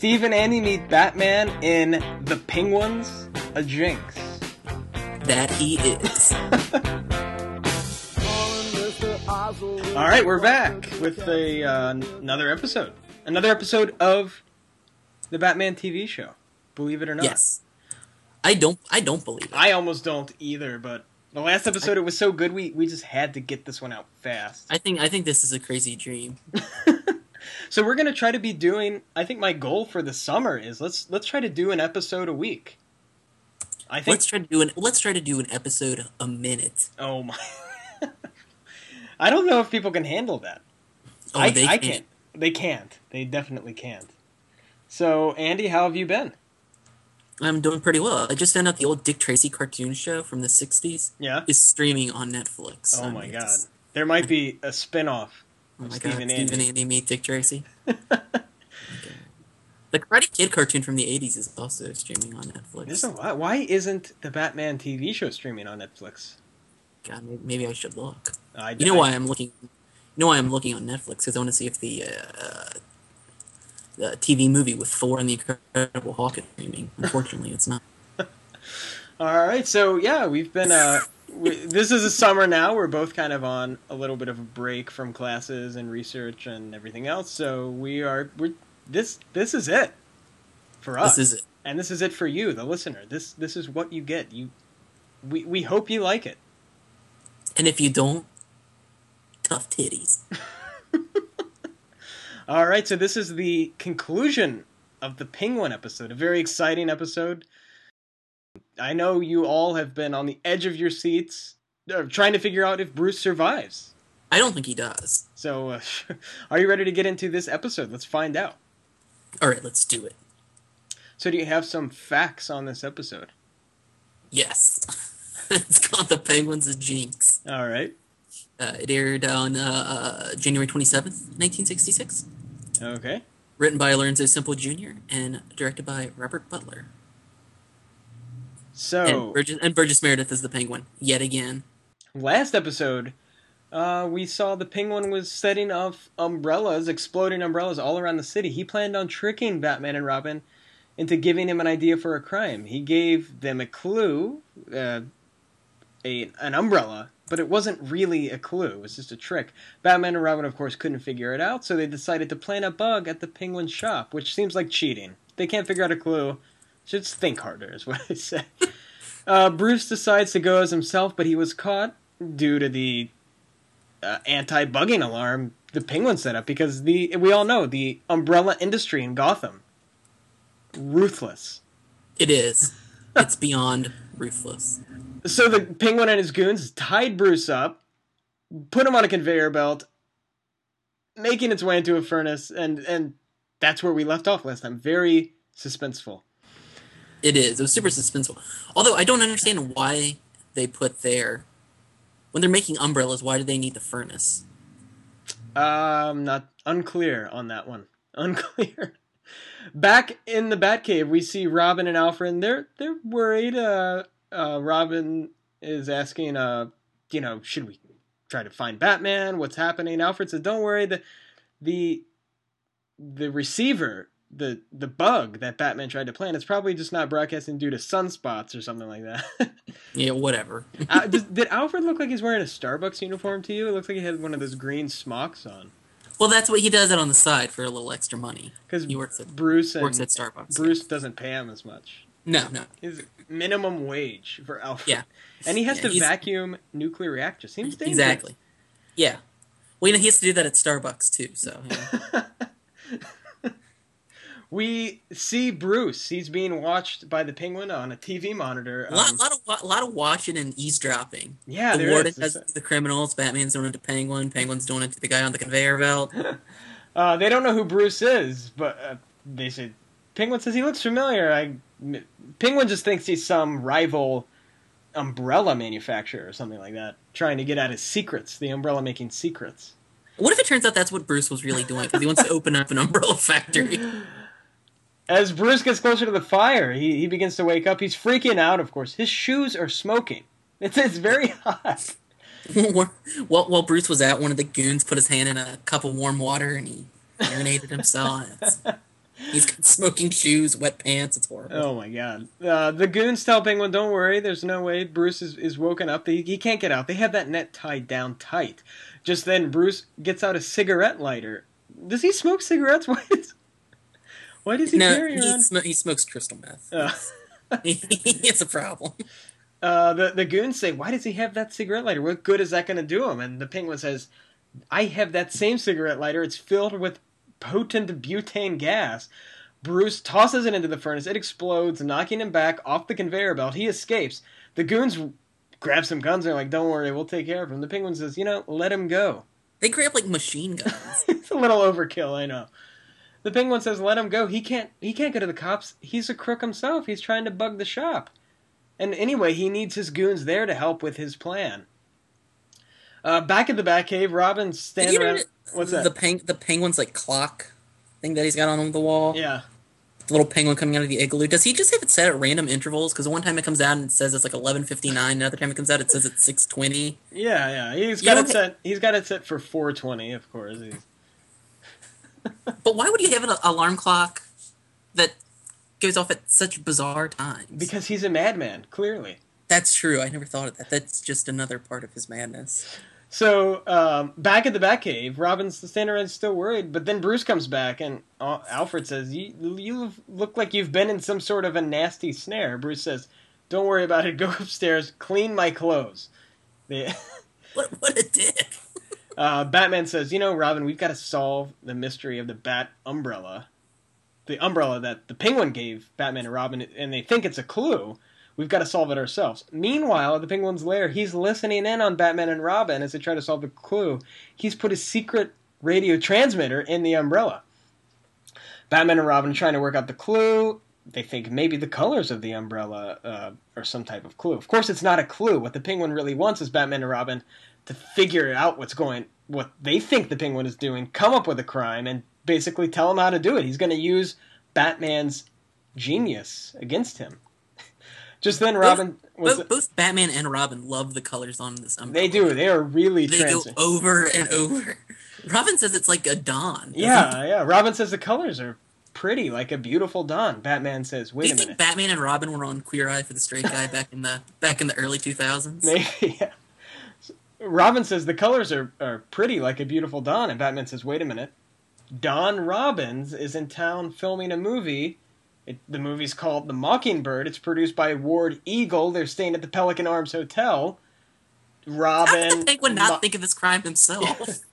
Steve and Andy meet Batman in The Penguins, a Jinx. That he is. All right, we're back with a uh, another episode. Another episode of the Batman TV show. Believe it or not. yes. I don't. I don't believe it. I almost don't either, but the last episode it was so good we we just had to get this one out fast. I think. I think this is a crazy dream. So we're gonna try to be doing. I think my goal for the summer is let's let's try to do an episode a week. I think. Let's try to do an. Let's try to do an episode a minute. oh my! I don't know if people can handle that. Oh, I, they I can't. They can't. They definitely can't. So Andy, how have you been? I'm doing pretty well. I just found out the old Dick Tracy cartoon show from the '60s Yeah. is streaming on Netflix. Oh my god. There might be a spin-off. Oh my Steve god, and Steve and Andy. Andy meet Dick Tracy. The Karate Kid cartoon from the '80s is also streaming on Netflix. There's a lot. Why isn't the Batman TV show streaming on Netflix? God, may- maybe I should look. I, You know I- why I'm looking? You know why I'm looking on Netflix? Because I want to see if the uh, the TV movie with Thor and the Incredible Hulk is streaming. Unfortunately, it's not. All right, so yeah, we've been. Uh, we, this is a summer now. We're both kind of on a little bit of a break from classes and research and everything else. So we are. We're this. This is it for us, This is it. and this is it for you, the listener. This this is what you get. You. We we hope you like it. And if you don't, tough titties. All right, so this is the conclusion of the Penguin episode. A very exciting episode. I know you all have been on the edge of your seats, uh, trying to figure out if Bruce survives. I don't think he does. So, uh, are you ready to get into this episode? Let's find out. All right, let's do it. So, do you have some facts on this episode? Yes. it's called The Penguins of Jinx. All right. Uh, it aired on uh, uh, January 27th, 1966. Okay. Written by Lorenzo Semple Jr. and directed by Robert Butler. So, And, Burgess, and Burgess Meredith is the Penguin, yet again. last episode, uh, we saw the penguin was setting off umbrellas, exploding umbrellas all around the city. He planned on tricking Batman and Robin into giving him an idea for a crime. He gave them a clue, uh, a an umbrella, but it wasn't really a clue. It was just a trick. Batman and Robin, of course, couldn't figure it out, so they decided to plant a bug at the penguin shop, which seems like cheating. They can't figure out a clue. Should think harder, is what I say. Uh, Bruce decides to go as himself, but he was caught due to the uh, anti-bugging alarm the penguin set up because the we all know the umbrella industry in Gotham ruthless. It is. it's beyond ruthless. So the penguin and his goons tied Bruce up, put him on a conveyor belt, making its way into a furnace, and and that's where we left off last time. Very suspenseful. It is. It was super suspenseful. Although I don't understand why they put their when they're making umbrellas. Why do they need the furnace? Um, not unclear on that one. Unclear. Back in the Batcave, we see Robin and Alfred. They're they're worried. Uh, uh, Robin is asking, uh, you know, should we try to find Batman? What's happening? Alfred says, "Don't worry. The the the receiver, the the bug that Batman tried to plant, is probably just not broadcasting due to sunspots or something like that." Yeah, whatever. uh, does, did Alfred look like he's wearing a Starbucks uniform to you? It looks like he had one of those green smocks on. well, that's what he does it on the side for a little extra money. Because He works at Bruce and works at Starbucks. Bruce doesn't pay him as much. No, no. His minimum wage for Alfred. Yeah. And he has Yeah, to vacuum nuclear reactors. Seems dangerous. Exactly. Yeah. Well, you know, he has to do that at Starbucks too. So you know. We see Bruce. He's being watched by the penguin on a TV monitor. a lot, Um, lot of lot of watching and eavesdropping. yeah, the there warden is. has the criminals. Batman's doing it to Penguin. Penguin's doing it to the guy on the conveyor belt. Uh, they don't know who Bruce is, but uh, they said Penguin says he looks familiar. I Penguin just thinks he's some rival umbrella manufacturer or something like that, trying to get at his secrets, the umbrella making secrets. What if it turns out that's what Bruce was really doing because he wants to open up an umbrella factory? As Bruce gets closer to the fire, he, he begins to wake up. He's freaking out, of course. His shoes are smoking. It's, it's very hot. while, while Bruce was out, one of the goons put his hand in a cup of warm water and he urinated himself. He's got smoking shoes, wet pants. It's horrible. Oh my god. Uh, the goons tell Penguin, don't worry, there's no way. Bruce is, is woken up. He, he can't get out. They have that net tied down tight. Just then, Bruce gets out a cigarette lighter. Does he smoke cigarettes? Why why does he no, carry he, around? sm- he smokes crystal meth. Uh, it's a problem. uh, the, the goons say, why does he have that cigarette lighter? What good is that going to do him? And the penguin says, I have that same cigarette lighter. It's filled with potent butane gas. Bruce tosses it into the furnace. It explodes, knocking him back off the conveyor belt. He escapes. The goons grab some guns and are like, don't worry, we'll take care of him. The penguin says, you know, let him go. They grab like machine guns. it's a little overkill, I know. The penguin says, let him go. He can't he can't go to the cops. He's a crook himself. He's trying to bug the shop. And anyway, he needs his goons there to help with his plan. Uh, back at the Batcave, Robin's Did standing around. What's the that? peng- the penguin's like clock thing that he's got on the wall? Yeah. The little penguin coming out of the igloo. Does he just have it set at random intervals? Because one time it comes out and it says it's like eleven fifty nine. Another time it comes out it says it's six twenty. Yeah, yeah. He's got don't it set. He's got it set for 420, of course. He's, But why would you have an alarm clock that goes off at such bizarre times? because he's a madman, clearly. that's true. I never thought of that. That's just another part of his madness. So um, back at the Batcave, Robin's standing around still worried, but then Bruce comes back and Alfred says, "You you look like you've been in some sort of a nasty snare." Bruce says, "Don't worry about it. Go upstairs, clean my clothes." They, What what a dick. Uh, Batman says, "You know, Robin, we've got to solve the mystery of the Bat umbrella, the umbrella that the Penguin gave Batman and Robin, and they think it's a clue." We've got to solve it ourselves. Meanwhile, at the Penguin's lair, he's listening in on Batman and Robin as they try to solve the clue. He's put a secret radio transmitter in the umbrella. Batman and Robin are trying to work out the clue. They think maybe the colors of the umbrella uh, are some type of clue. Of course, it's not a clue. What the Penguin really wants is Batman and Robin to figure out what's going, what they think the Penguin is doing, come up with a crime, and basically tell him how to do it. He's going to use Batman's genius against him. Just then, Robin was. Both, both Batman and Robin love the colors on this umbrella. They do. They are really They go trans. over and over. Robin says it's like a dawn. Yeah, yeah. Robin says the colors are pretty, like a beautiful dawn. Batman says, "Wait Do "Wait you a think minute." Batman and Robin were on Queer Eye for the Straight Guy back in the back in the early two thousands? Maybe. Yeah. Robin says the colors are, are pretty, like a beautiful dawn, and Batman says, "Wait a minute." Dawn Robbins is in town filming a movie. It, the movie's called The Mockingbird. It's produced by Ward Eagle. They're staying at the Pelican Arms Hotel. Robin. did the penguin not Mo- think of this crime himself?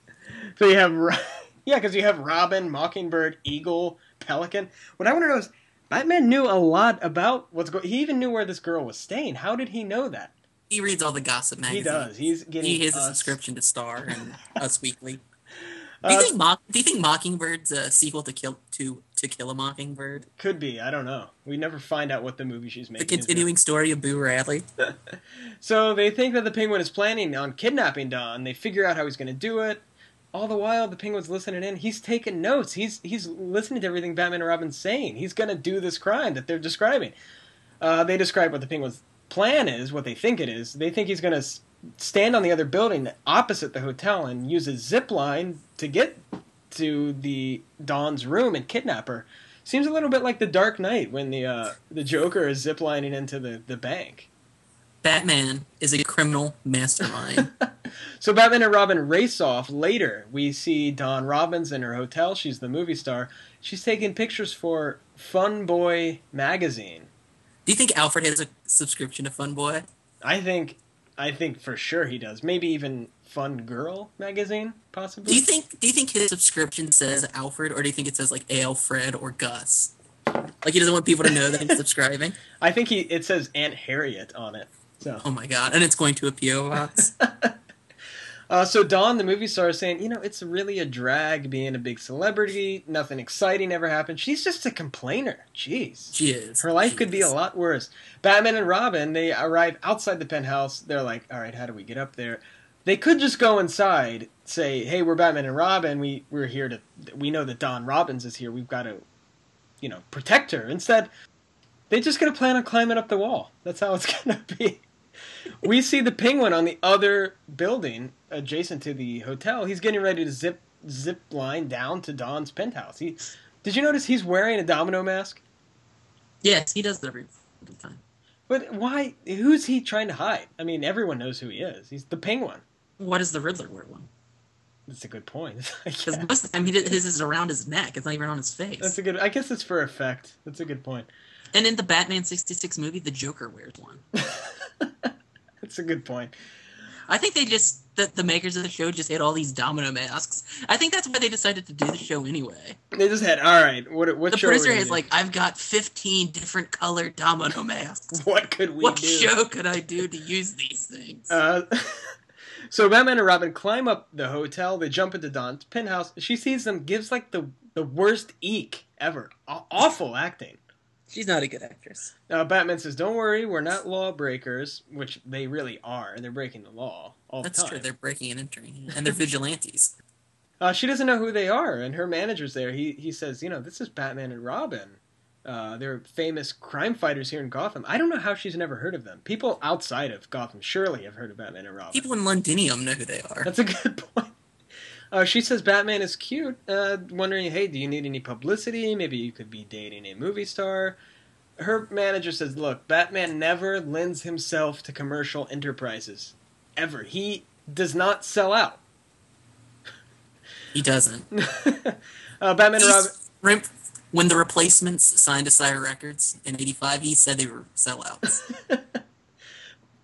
So you have, yeah, because you have Robin, Mockingbird, Eagle, Pelican. What I want to know is, Batman knew a lot about what's going. He even knew where this girl was staying. How did he know that? He reads all the gossip magazines. He does. He's getting. He has a subscription to Star and Us Weekly. Do you Uh, think Mock, Do you think Mockingbird's a sequel to Kill to To Kill a Mockingbird? could be. I don't know. We never find out what the movie she's The making. is. continuing story of Boo Radley. So they think that the Penguin is planning on kidnapping Dawn. They figure out how he's going to do it. All the while, the Penguin's listening in. He's taking notes. He's he's listening to everything Batman and Robin's saying. He's going to do this crime that they're describing. Uh, they describe what the Penguin's plan is, what they think it is. They think he's going to stand on the other building opposite the hotel and use a zip line to get to the Dawn's room and kidnap her. Seems a little bit like the Dark Knight when the uh, the Joker is ziplining into the, the bank. Batman is a criminal mastermind. So Batman and Robin race off. Later, we see Dawn Robbins in her hotel. She's the movie star. She's taking pictures for Fun Boy magazine. Do you think Alfred has a subscription to Fun Boy? I think, I think for sure he does. Maybe even Fun Girl magazine, possibly. Do you think Do you think his subscription says Alfred, or do you think it says like Alfred or Gus? Like he doesn't want people to know that he's subscribing. I think he. It says Aunt Harriet on it. So, Oh my god! And it's going to a PO box. uh, so Dawn, the movie star, is saying, you know, it's really a drag being a big celebrity. Nothing exciting ever happened. She's just a complainer. Jeez. She is. Her life She could be a lot worse. Batman and Robin, they arrive outside the penthouse. They're like, all right, how do we get up there? They could just go inside, say, hey, we're Batman and Robin. We, we're here to, we know that Dawn Robbins is here. We've got to, you know, protect her. Instead, they're just going to plan on climbing up the wall. That's how it's going to be. we see the penguin on the other building adjacent to the hotel. He's getting ready to zip zip line down to Dawn's penthouse. He Did you notice he's wearing a domino mask? Yes, he does that every time. But why? Who's he trying to hide? I mean, everyone knows who he is. He's the penguin. Why does the Riddler wear one? That's a good point. I Because guess. most of the time he did, his is around his neck. It's not even on his face. That's a good. I guess it's for effect. That's a good point. and in the Batman '66 movie, the Joker wears one. That's a good point. I think they just the, the makers of the show just had all these domino masks. I think that's why they decided to do the show anyway. They just had. All right. What? What? The producer is like, I've got 15 different colored domino masks. What could we what do? show could I do to use these things? Uh, so Batman and Robin climb up the hotel. They jump into Dawn's penthouse. She sees them. Gives like the the worst eek ever. Aw- awful acting. She's not a good actress. Uh, Batman says, "Don't worry, we're not lawbreakers," which they really are. And they're breaking the law all That's the time. true. They're breaking and entering, and they're vigilantes. Uh, she doesn't know who they are, and her manager's there. He he says, "You know, this is Batman and Robin. Uh, they're famous crime fighters here in Gotham. I don't know how she's never heard of them. People outside of Gotham surely have heard of Batman and Robin. People in Londinium know who they are. That's a good point." Uh, she says Batman is cute, uh, wondering, hey, do you need any publicity? Maybe you could be dating a movie star. Her manager says, look, Batman never lends himself to commercial enterprises. Ever. He does not sell out. He doesn't. uh, Batman and Robin. He's- when the replacements signed to Sire Records in '85, he said they were sellouts.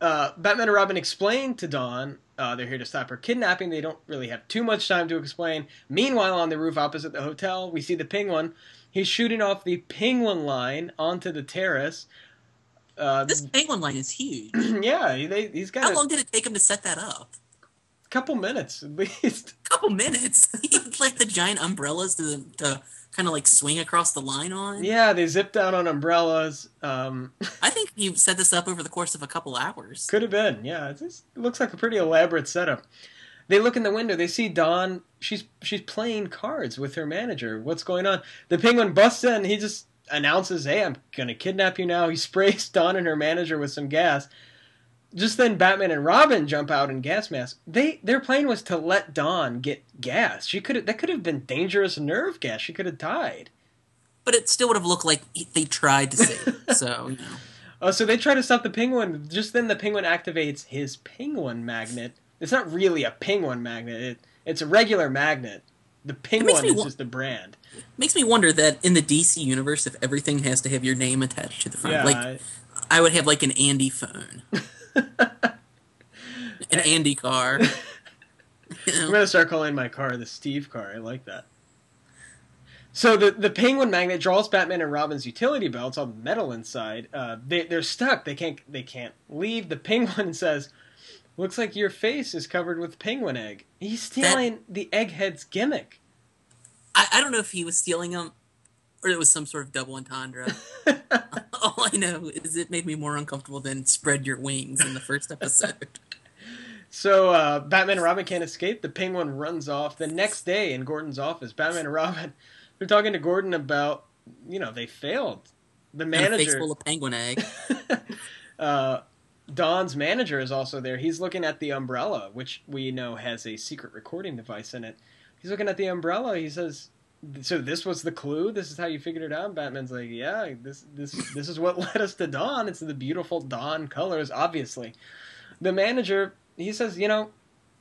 uh, Batman and Robin explain to Dawn uh, they're here to stop her kidnapping. They don't really have too much time to explain. Meanwhile, on the roof opposite the hotel, we see the penguin. He's shooting off the penguin line onto the terrace. Uh, this penguin line is huge. yeah, they, he's got How long did it take him to set that up? Couple minutes at least. Couple minutes. like the giant umbrellas to, to kind of like swing across the line on. Yeah, they zip down on umbrellas. Um, I think he set this up over the course of a couple hours. Could have been, yeah. It just looks like a pretty elaborate setup. They look in the window. They see Dawn. She's she's playing cards with her manager. What's going on? The penguin busts in. He just announces, "Hey, I'm gonna kidnap you now." He sprays Dawn and her manager with some gas. Just then, Batman and Robin jump out in gas masks. They their plan was to let Dawn get gas. She could that could have been dangerous nerve gas. She could have died. But it still would have looked like they tried to save it. So, you know. Oh, so they try to stop the penguin. Just then, the penguin activates his penguin magnet. It's not really a penguin magnet. It, it's a regular magnet. The penguin is wa- just a brand. Makes me wonder that in the DC universe, if everything has to have your name attached to the front, Yeah, like I- I would have like an Andy phone, an Andy car. You I'm gonna start calling my car the Steve car. I like that. So the the penguin magnet draws Batman and Robin's utility belts, all the metal inside. Uh, they they're stuck. They can't they can't leave. The penguin says, "Looks like your face is covered with penguin egg." He's stealing the egghead's gimmick. I, I don't know if he was stealing them or it was some sort of double entendre. All I know is it made me more uncomfortable than "Spread Your Wings" in the first episode. So uh, Batman and Robin can't escape. The Penguin runs off. The next day in Gordon's office, Batman and Robin they're talking to Gordon about you know they failed. The and a face manager, full of penguin egg. uh, Dawn's manager, is also there. He's looking at the umbrella, which we know has a secret recording device in it. He's looking at the umbrella. He says, "So this was the clue. This is how you figured it out." Batman's like, "Yeah, this this this is what led us to Dawn. It's the beautiful Dawn colors, obviously." The manager he says, "You know,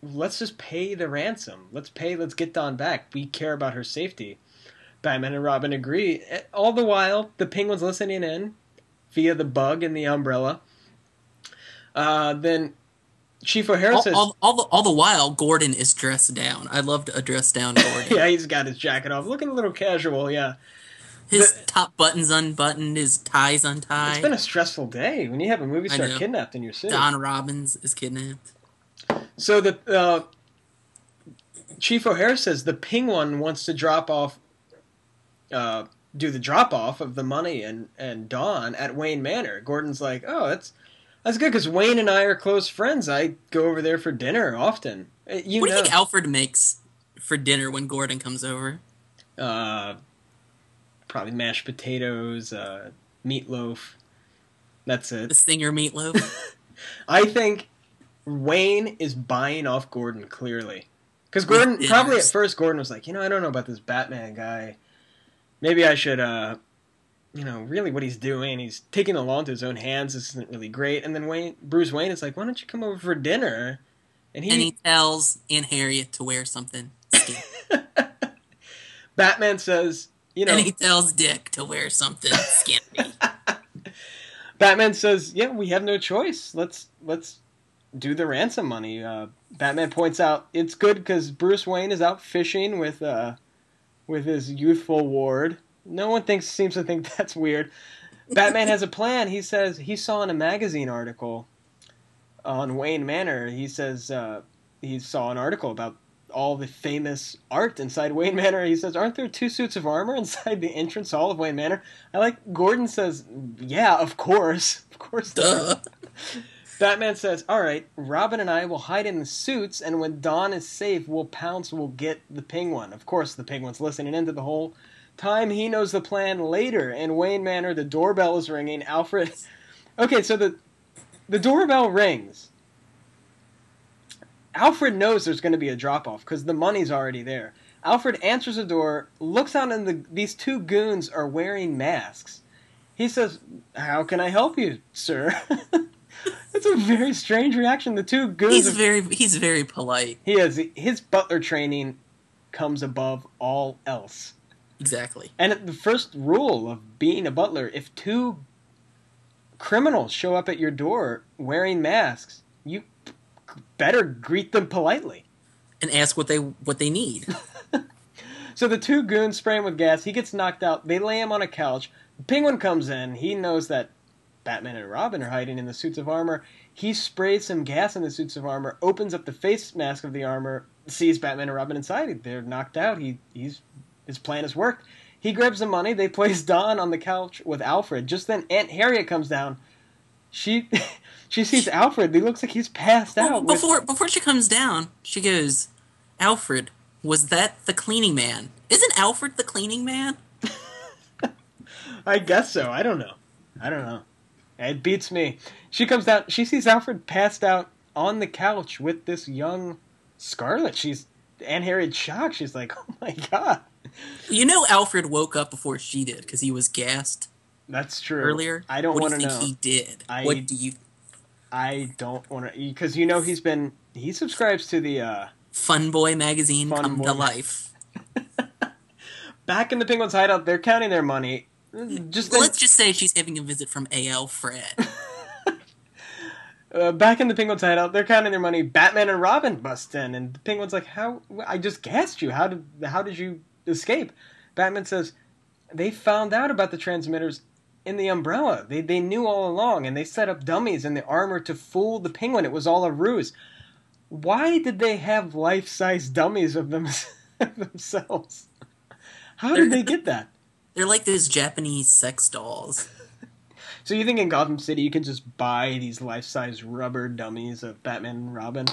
let's just pay the ransom. Let's pay. Let's get Dawn back. We care about her safety." Batman and Robin agree. Eh, All the while, the Penguin's listening in via the bug in the umbrella. Uh, then Chief O'Hara all, says, all, all, the, all the while, Gordon is dressed down. I loved a dressed down Gordon. "Yeah, he's got his jacket off, looking a little casual." Yeah, His The- top button's unbuttoned, his tie's untied. It's been a stressful day when you have a movie star kidnapped in your city. Dawn Robbins is kidnapped. So the uh, Chief O'Hara says the Penguin wants to drop off, uh, do the drop off of the money and and Dawn at Wayne Manor. Gordon's like, oh, that's that's good because Wayne and I are close friends. I go over there for dinner often. Uh, You what do you think Alfred makes for dinner when Gordon comes over? uh, probably mashed potatoes, uh, meatloaf. That's it. The Singer meatloaf? I think Wayne is buying off Gordon clearly. Because Gordon, probably at first, Gordon was like, you know, I don't know about this Batman guy. maybe I should, uh, you know, really what he's doing, he's taking the law into his own hands. This isn't really great. And then Wayne, Bruce Wayne is like, why don't you come over for dinner? And he, and he tells Aunt Harriet to wear something. Batman says, you know, and he tells Dick to wear something skimpy. Batman says, "Yeah, we have no choice. Let's let's do the ransom money." Uh, Batman points out it's good because Bruce Wayne is out fishing with uh, with his youthful ward. No one thinks seems to think that's weird. Batman has a plan. He says he saw in a magazine article on Wayne Manor. He says uh, he saw an article about all the famous art inside Wayne Manor. He says, "Aren't there two suits of armor inside the entrance hall of Wayne Manor?" I like Gordon says, "Yeah, of course, of course." Duh. Batman says, "All right, Robin and I will hide in the suits, and when Dawn is safe, we'll pounce. We'll get the Penguin. Of course, the Penguin's listening into the whole time. He knows the plan. Later in Wayne Manor, the doorbell is ringing. Alfred. Okay, so the the doorbell rings. Alfred knows there's going to be a drop off because the money's already there. Alfred answers the door, looks out, and the, these two goons are wearing masks. He says, "How can I help you, sir?" It's a very strange reaction. The two goons. He's are- very he's very polite. he is his butler training comes above all else. Exactly. And the first rule of being a butler, if two criminals show up at your door wearing masks, you better greet them politely. And ask what they what they need. So the two goons spray him with gas. He gets knocked out. They lay him on a couch. The penguin comes in. He knows that Batman and Robin are hiding in the suits of armor. He sprays some gas in the suits of armor, opens up the face mask of the armor, sees Batman and Robin inside. They're knocked out. He he's his plan has worked. He grabs the money. They place Dawn on the couch with Alfred. Just then, Aunt Harriet comes down. She she sees Alfred. He looks like he's passed Well, out. with- before before she comes down, she goes, "Alfred, was that the cleaning man? Isn't Alfred the cleaning man?" I guess so. I don't know. I don't know. It beats me. She comes down. She sees Alfred passed out on the couch with this young Scarlet. She's Aunt Harriet's shocked. She's like, "Oh my god, You know, Alfred woke up before she did because he was gassed that's true." earlier. I don't want do to know. he did? I- what do you? I don't want to because you know he's been he subscribes to the uh Fun Boy magazine Fun come Boy to life. back in the Penguins hideout. They're counting their money. Just Well, then, let's just say she's having a visit from A.L. Fred. uh, back in the Penguins hideout, they're counting their money. Batman and Robin bust in, and the Penguin's like, "How? I just gassed you. How did? How did you escape?" Batman says, "They found out about the transmitters in the umbrella. They they knew all along, and they set up dummies in the armor to fool the Penguin. It was all a ruse. Why did they have life size dummies of them themselves? How did they get that?" They're like those Japanese sex dolls. So you think in Gotham City you can just buy these life-size rubber dummies of Batman and Robin?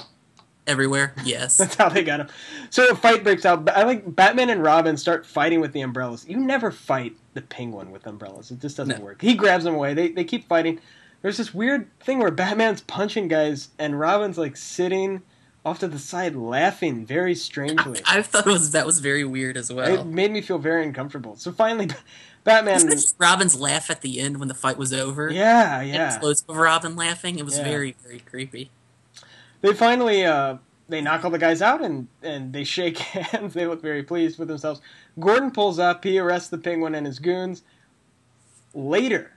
Everywhere, yes. That's how they got him. So a fight breaks out. I like Batman and Robin start fighting with the umbrellas. You never fight the Penguin with umbrellas. It just doesn't No. work. He grabs them away. They they keep fighting. There's this weird thing where Batman's punching guys and Robin's like sitting off to the side laughing very strangely. I thought it was that was very weird as well. It made me feel very uncomfortable. So finally, Batman. Robin's laugh at the end when the fight was over? Yeah, yeah. explosive of Robin laughing. It was Yeah. very, very creepy. They finally uh, they knock all the guys out and and they shake hands. They look very pleased with themselves. Gordon pulls up. He arrests the penguin and his goons. Later,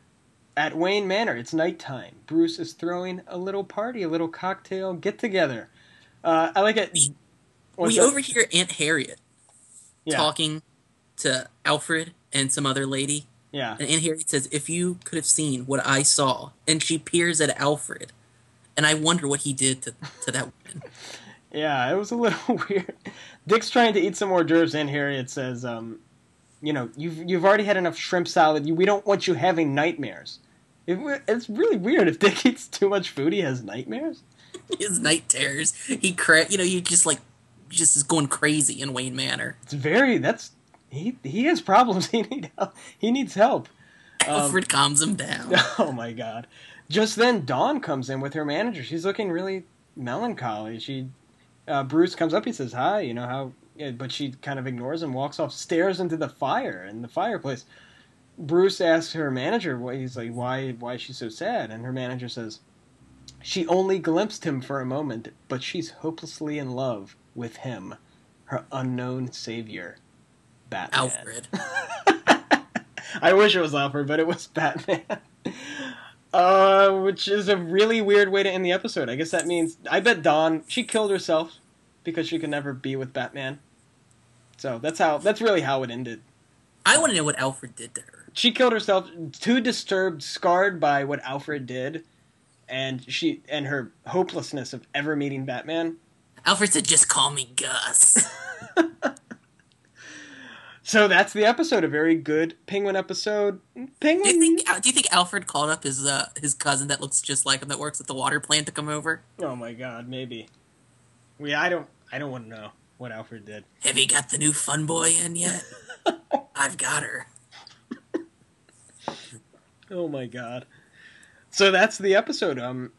at Wayne Manor, it's nighttime. Bruce is throwing a little party, a little cocktail get together. Uh, I like it. We- What's we that? overhear Aunt Harriet yeah, talking to Alfred and some other lady, yeah. and Aunt Harriet says, "If you could have seen what I saw," and she peers at Alfred, and I wonder what he did to to that woman. Yeah, it was a little weird. Dick's trying to eat some hors d'oeuvres, and Harriet says, um, "You know, you've you've already had enough shrimp salad. You, we don't want you having nightmares." It, it's really weird if Dick eats too much food, he has nightmares. His night terrors. He cra- you know, you just like just is going crazy in Wayne Manor. It's very that's he he has problems. He need help. He needs help. Um, Alfred calms him down. oh my god! Just then, Dawn comes in with her manager. She's looking really melancholy. She uh, Bruce comes up. He says hi. You know how, yeah, but she kind of ignores him, walks off, stares into the fire in the fireplace. Bruce asks her manager, "What he's like? Why? Why is she so sad?" And her manager says, "She only glimpsed him for a moment, but she's hopelessly in love with him, her unknown savior, Batman." Alfred. I wish it was Alfred, but it was Batman. Uh, which is a really weird way to end the episode. I guess that means I bet Dawn she killed herself because she could never be with Batman. So that's how that's really how it ended. I want to know what Alfred did to her. She killed herself, too disturbed, scarred by what Alfred did, and she and her hopelessness of ever meeting Batman. Alfred said, "Just call me Gus." So that's the episode. A very good Penguin episode. Penguin. do you think? Do you think Alfred called up his uh, his cousin that looks just like him that works at the water plant to come over? Oh my god, maybe. We I don't I don't want to know what Alfred did. Have you got the new fun boy in yet? I've got her. Oh my god. So that's the episode. Um,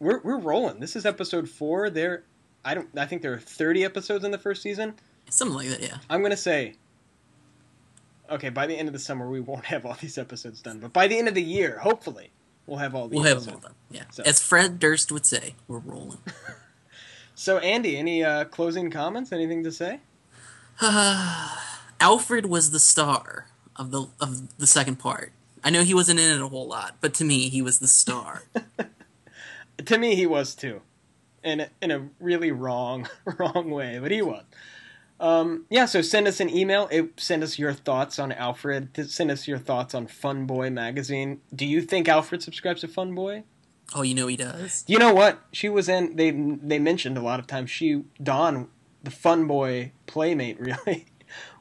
we're we're rolling. This is episode four. There, I don't. I think there are thirty episodes in the first season. Something like that, yeah. I'm gonna say. Okay, by the end of the summer, we won't have all these episodes done, but by the end of the year, hopefully, we'll have all these. We'll have them all done. Yeah. So- As Fred Durst would say, we're rolling. So, Andy, any uh, closing comments? Anything to say? Alfred was the star of the of the second part. I know he wasn't in it a whole lot, but to me, he was the star. To me, he was too, in a, in a really wrong wrong way, but he was. Um, yeah, so send us an email. It, send us your thoughts on Alfred. Send us your thoughts on Fun Boy magazine. Do you think Alfred subscribes to Fun Boy? oh, you know he does. You know what? She was in. They they mentioned a lot of times. She Dawn, the Fun Boy playmate, really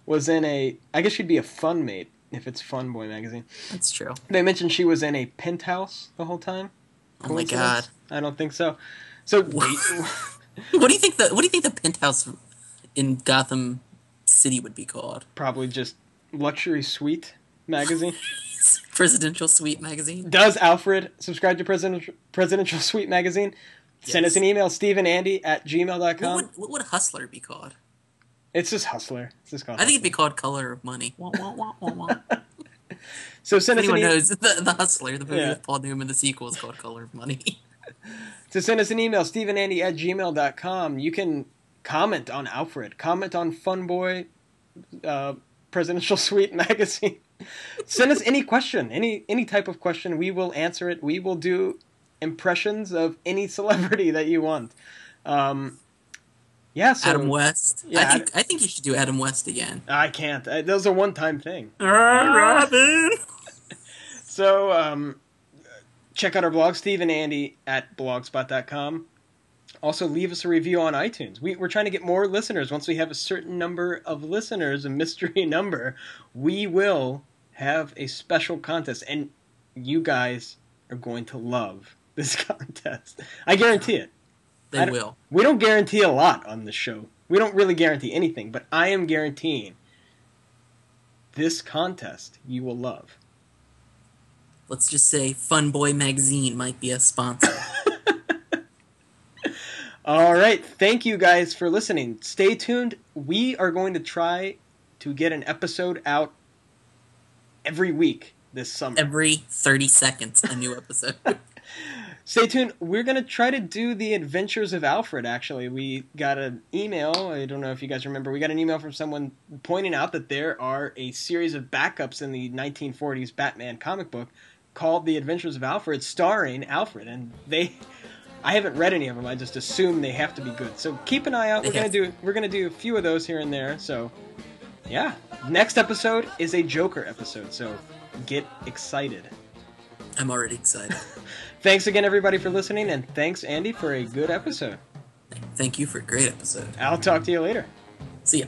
was in a. I guess she'd be a fun mate if it's Fun Boy magazine. That's true. They mentioned she was in a penthouse the whole time. Oh my god. I don't think so. So What do you think the What do you think the penthouse in Gotham City would be called? probably just luxury suite magazine. Presidential Suite magazine. Does Alfred subscribe to presidential presidential suite magazine? Send us an email, stephenandy at What gmail.com. would, what would Hustler be called? It's just Hustler. It's just called I think it'd be called Color of Money. Wah, wah, wah, wah, wah. So send If us an anyone email. knows, the, the Hustler, the movie Yeah. with Paul Newman, the sequel is called Color of Money. To send us an email, stephenandy at gmail.com. You can comment on Alfred, comment on Funboy uh, Presidential Suite magazine. send us any question, any any type of question. We will answer it. We will do impressions of any celebrity that you want. Um, yeah, so Adam West. Yeah, I think I think you should do Adam West again. I can't. Uh, That was a one-time thing. Robin. So um, check out our blog, Steve and Andy at blogspot.com. Also, leave us a review on iTunes. We, we're trying to get more listeners. Once we have a certain number of listeners, a mystery number, we will have a special contest. And you guys are going to love this contest. I guarantee it. They will. We don't guarantee a lot on this show. We don't really guarantee anything, but I am guaranteeing this contest you will love. Let's just say Fun Boy Magazine might be a sponsor. All right. Thank you guys for listening. Stay tuned. We are going to try to get an episode out every week this summer. Every 30 seconds, a new episode. Stay tuned. We're going to try to do the adventures of Alfred, actually. We got an email. I don't know if you guys remember. We got an email from someone pointing out that there are a series of backups in the 1940s Batman comic book called The Adventures of Alfred, starring Alfred. And they. I haven't read any of them. I just assume they have to be good. So keep an eye out. We're gonna do we're gonna do a few of those here and there. So yeah, next episode is a Joker episode. So get excited. I'm already excited. Thanks again, everybody, for listening, and thanks, Andy, for a good episode. Thank you for a great episode. I'll talk to you later. See ya.